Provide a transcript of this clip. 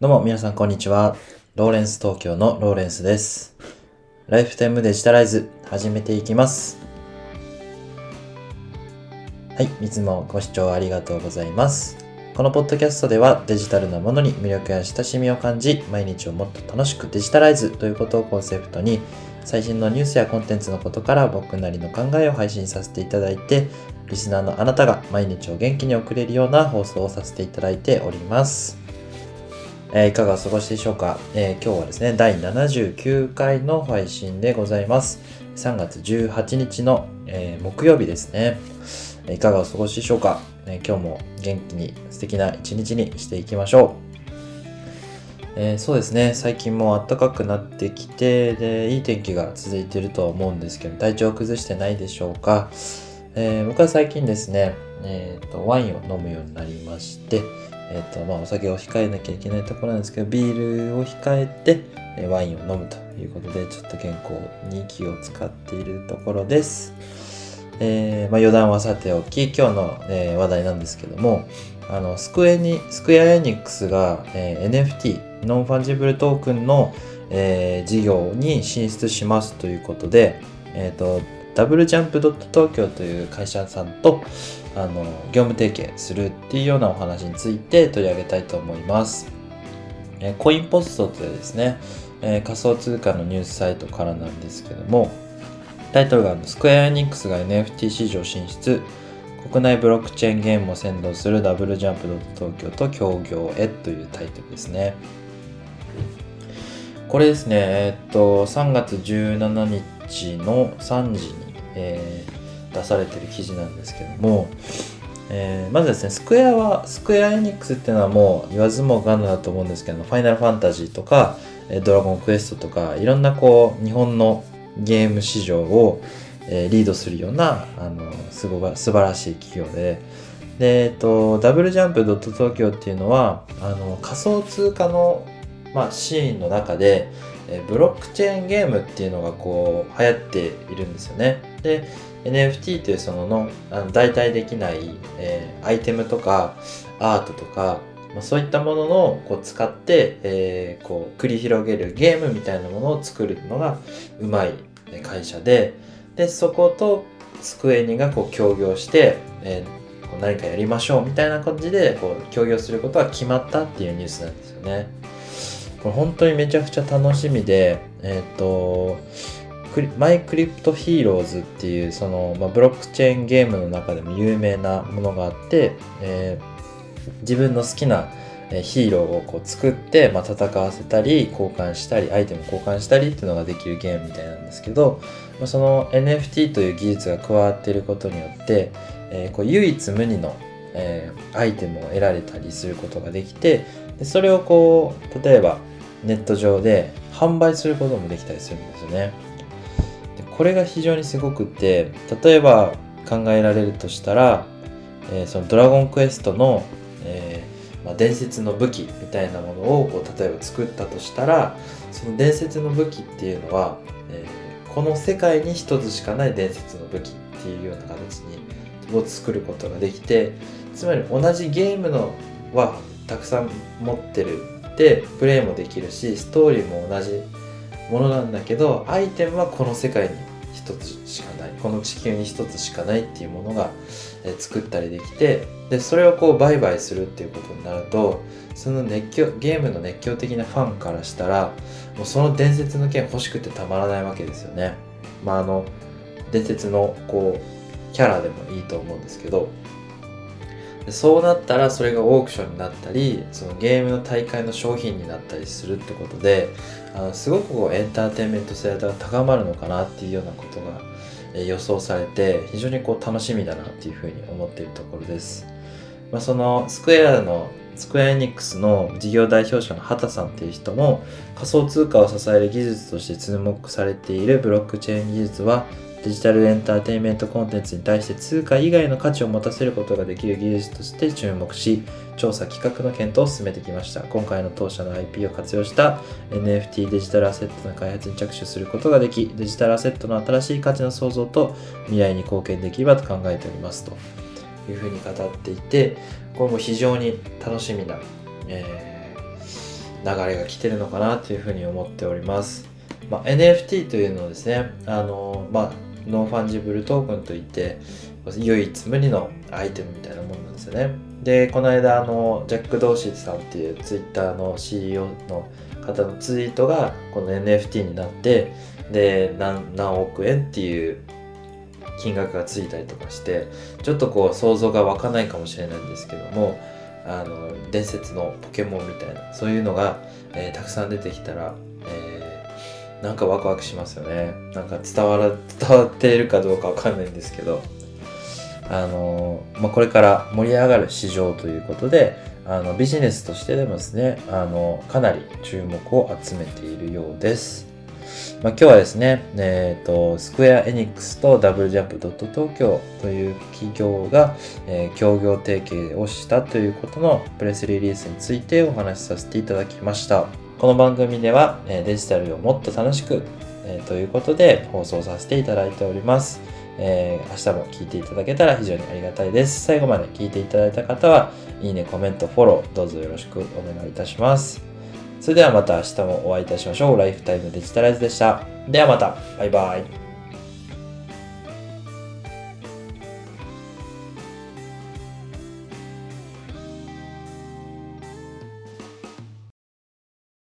どうも皆さんこんにちは。ローレンス東京のローレンスです。ライフタイムデジタライズ始めていきます。はい、いつもご視聴ありがとうございます。このポッドキャストではデジタルなものに魅力や親しみを感じ、毎日をもっと楽しくデジタライズということをコンセプトに、最新のニュースやコンテンツのことから僕なりの考えを配信させていただいて、リスナーのあなたが毎日を元気に送れるような放送をさせていただいております。えーいかがお過ごしでしょうか、えー今日はですね、第79回の配信でございます。3月18日の、えー木曜日ですね。いかがお過ごしでしょうか、え今日も元気に素敵な一日にしていきましょう。えーそうですね、最近も暖かくなってきて、で、いい天気が続いているとは思うんですけど、体調を崩してないでしょうか？えー僕は最近ですね、えーと、ワインを飲むようになりまして、えっ、と、まあ、お酒を控えなきゃいけないところなんですけど、ビールを控えて、ワインを飲むということで、ちょっと健康に気を使っているところです。えーまあ、余談はさておき、今日の、えー話題なんですけども、あの、スクエニ、スクエアエニックスが、えー NFT、 non-fungible token の、え事業に進出しますということで、ダブルジャンプドット東京という会社さんと、あの業務提携するっていうようなお話について取り上げたいと思います。えコインポストというですね、え仮想通貨のニュースサイトからなんですけども、タイトルがスクエアエニックスが NFT 市場進出、国内ブロックチェーンゲームを先導するダブルジャンプドット東京と協業へというタイトルですね。これですね、えっと、3月17日の3時に、えー出されてる記事なんですけども、えーまずですね、スクエアは、スクエアエニックスっていうのはもう言わずもがなだと思うんですけど、ファイナルファンタジーとか、ドラゴンクエストとか、いろんなこう、日本のゲーム市場を、えーリードするような、あの、すごが素晴らしい企業で、で、えっと、ダブルジャンプドット東京っていうのは、あの、仮想通貨の、まあ、シーンの中で、えーブロックチェーンゲームっていうのがこう、流行っているんですよね。で、NFT というそののあの代替できない、えーアイテムとかアートとか、まあ、そういったもののこう使って、えーこう繰り広げるゲームみたいなものを作るのがうまい会社ででそことスクエニがこう協業して、えーこう何かやりましょうみたいな感じでこう協業することが決まったっていうニュースなんですよね。これ本当にめちゃくちゃ楽しみで、えっ、と、マイクリプトヒーローズっていうその、まあ、ブロックチェーンゲームの中でも有名なものがあって、えー自分の好きなヒーローをこう作って、まあ、戦わせたり交換したりアイテム交換したりっていうのができるゲームみたいなんですけど、まあ、その NFT という技術が加わっていることによって、えーこう唯一無二の、えーアイテムを得られたりすることができてでそれをこう例えばネット上で販売することもできたりするんですよね。これが非常にすごくて例えば考えられるとしたら、えーそのドラゴンクエストの、えーまあ、伝説の武器みたいなものをこう例えば作ったとしたらその伝説の武器っていうのは、えーこの世界に一つしかない伝説の武器っていうような形にを作ることができてつまり同じゲームのはたくさん持ってるでプレイもできるしストーリーも同じものなんだけどアイテムはこの世界に一つしかないこの地球に一つしかないっていうものが、え作ったりできてでそれをこう売買するっていうことになるとその熱狂ゲームの熱狂的なファンからしたらもうその伝説の剣欲しくてたまらないわけですよね。まああの伝説のこうキャラでもいいと思うんですけどそうなったらそれがオークションになったりそのゲームの大会の商品になったりするってことであのすごくこうエンターテインメント性が高まるのかなっていうようなことが予想されて非常にこう楽しみだなっていうふうに思っているところです。まあ、そのスクエアのスクエアエニックスの事業代表者の畑さんっていう人も仮想通貨を支える技術として注目されているブロックチェーン技術はデジタルエンターテインメントコンテンツに対して通貨以外の価値を持たせることができる技術として注目し調査企画の検討を進めてきました。今回の当社の IP を活用した NFT デジタルアセットの開発に着手することができデジタルアセットの新しい価値の創造と未来に貢献できればと考えておりますと。いうふうに語っていてこれも非常に楽しみな、えー流れが来てるのかなというふうに思っております。まあ、NFT というのをですね、あのまあ、 non-fungible token といって、唯一無二のアイテムみたいなもんなんですよね。で、この間、あの、ジャック・ドーシーさんっていうツイッターの CEO の方のツイートがこの NFT になって、で、何何億円っていう金額がついたりとかして、ちょっとこう想像が湧かないかもしれないんですけども、あの、伝説のポケモンみたいな、そういうのが、えー、たくさん出てきたら、えー、なんかワクワクしますよね。なんか伝わら、伝わっているかどうかわかんないんですけど、あの、まあ、これから盛り上がる市場ということで、あのビジネスとしてでもですね、あのかなり注目を集めているようです。まあ、今日はですね、えーと、スクエア・エニックスとダブルジャンプドット東京という企業が、えー、協業提携をしたということのプレスリリースについてお話しさせていただきました。この番組では、えデジタルをもっと楽しく、えー、ということで放送させていただいております。えー、明日も聞いていただけたら非常にありがたいです。最後まで聞いていただいた方は、いいね、コメント、フォロー、どうぞよろしくお願いいたします。それではまた明日もお会いいたしましょう。ライフタイムデジタライズでした。ではまた。バイバイ。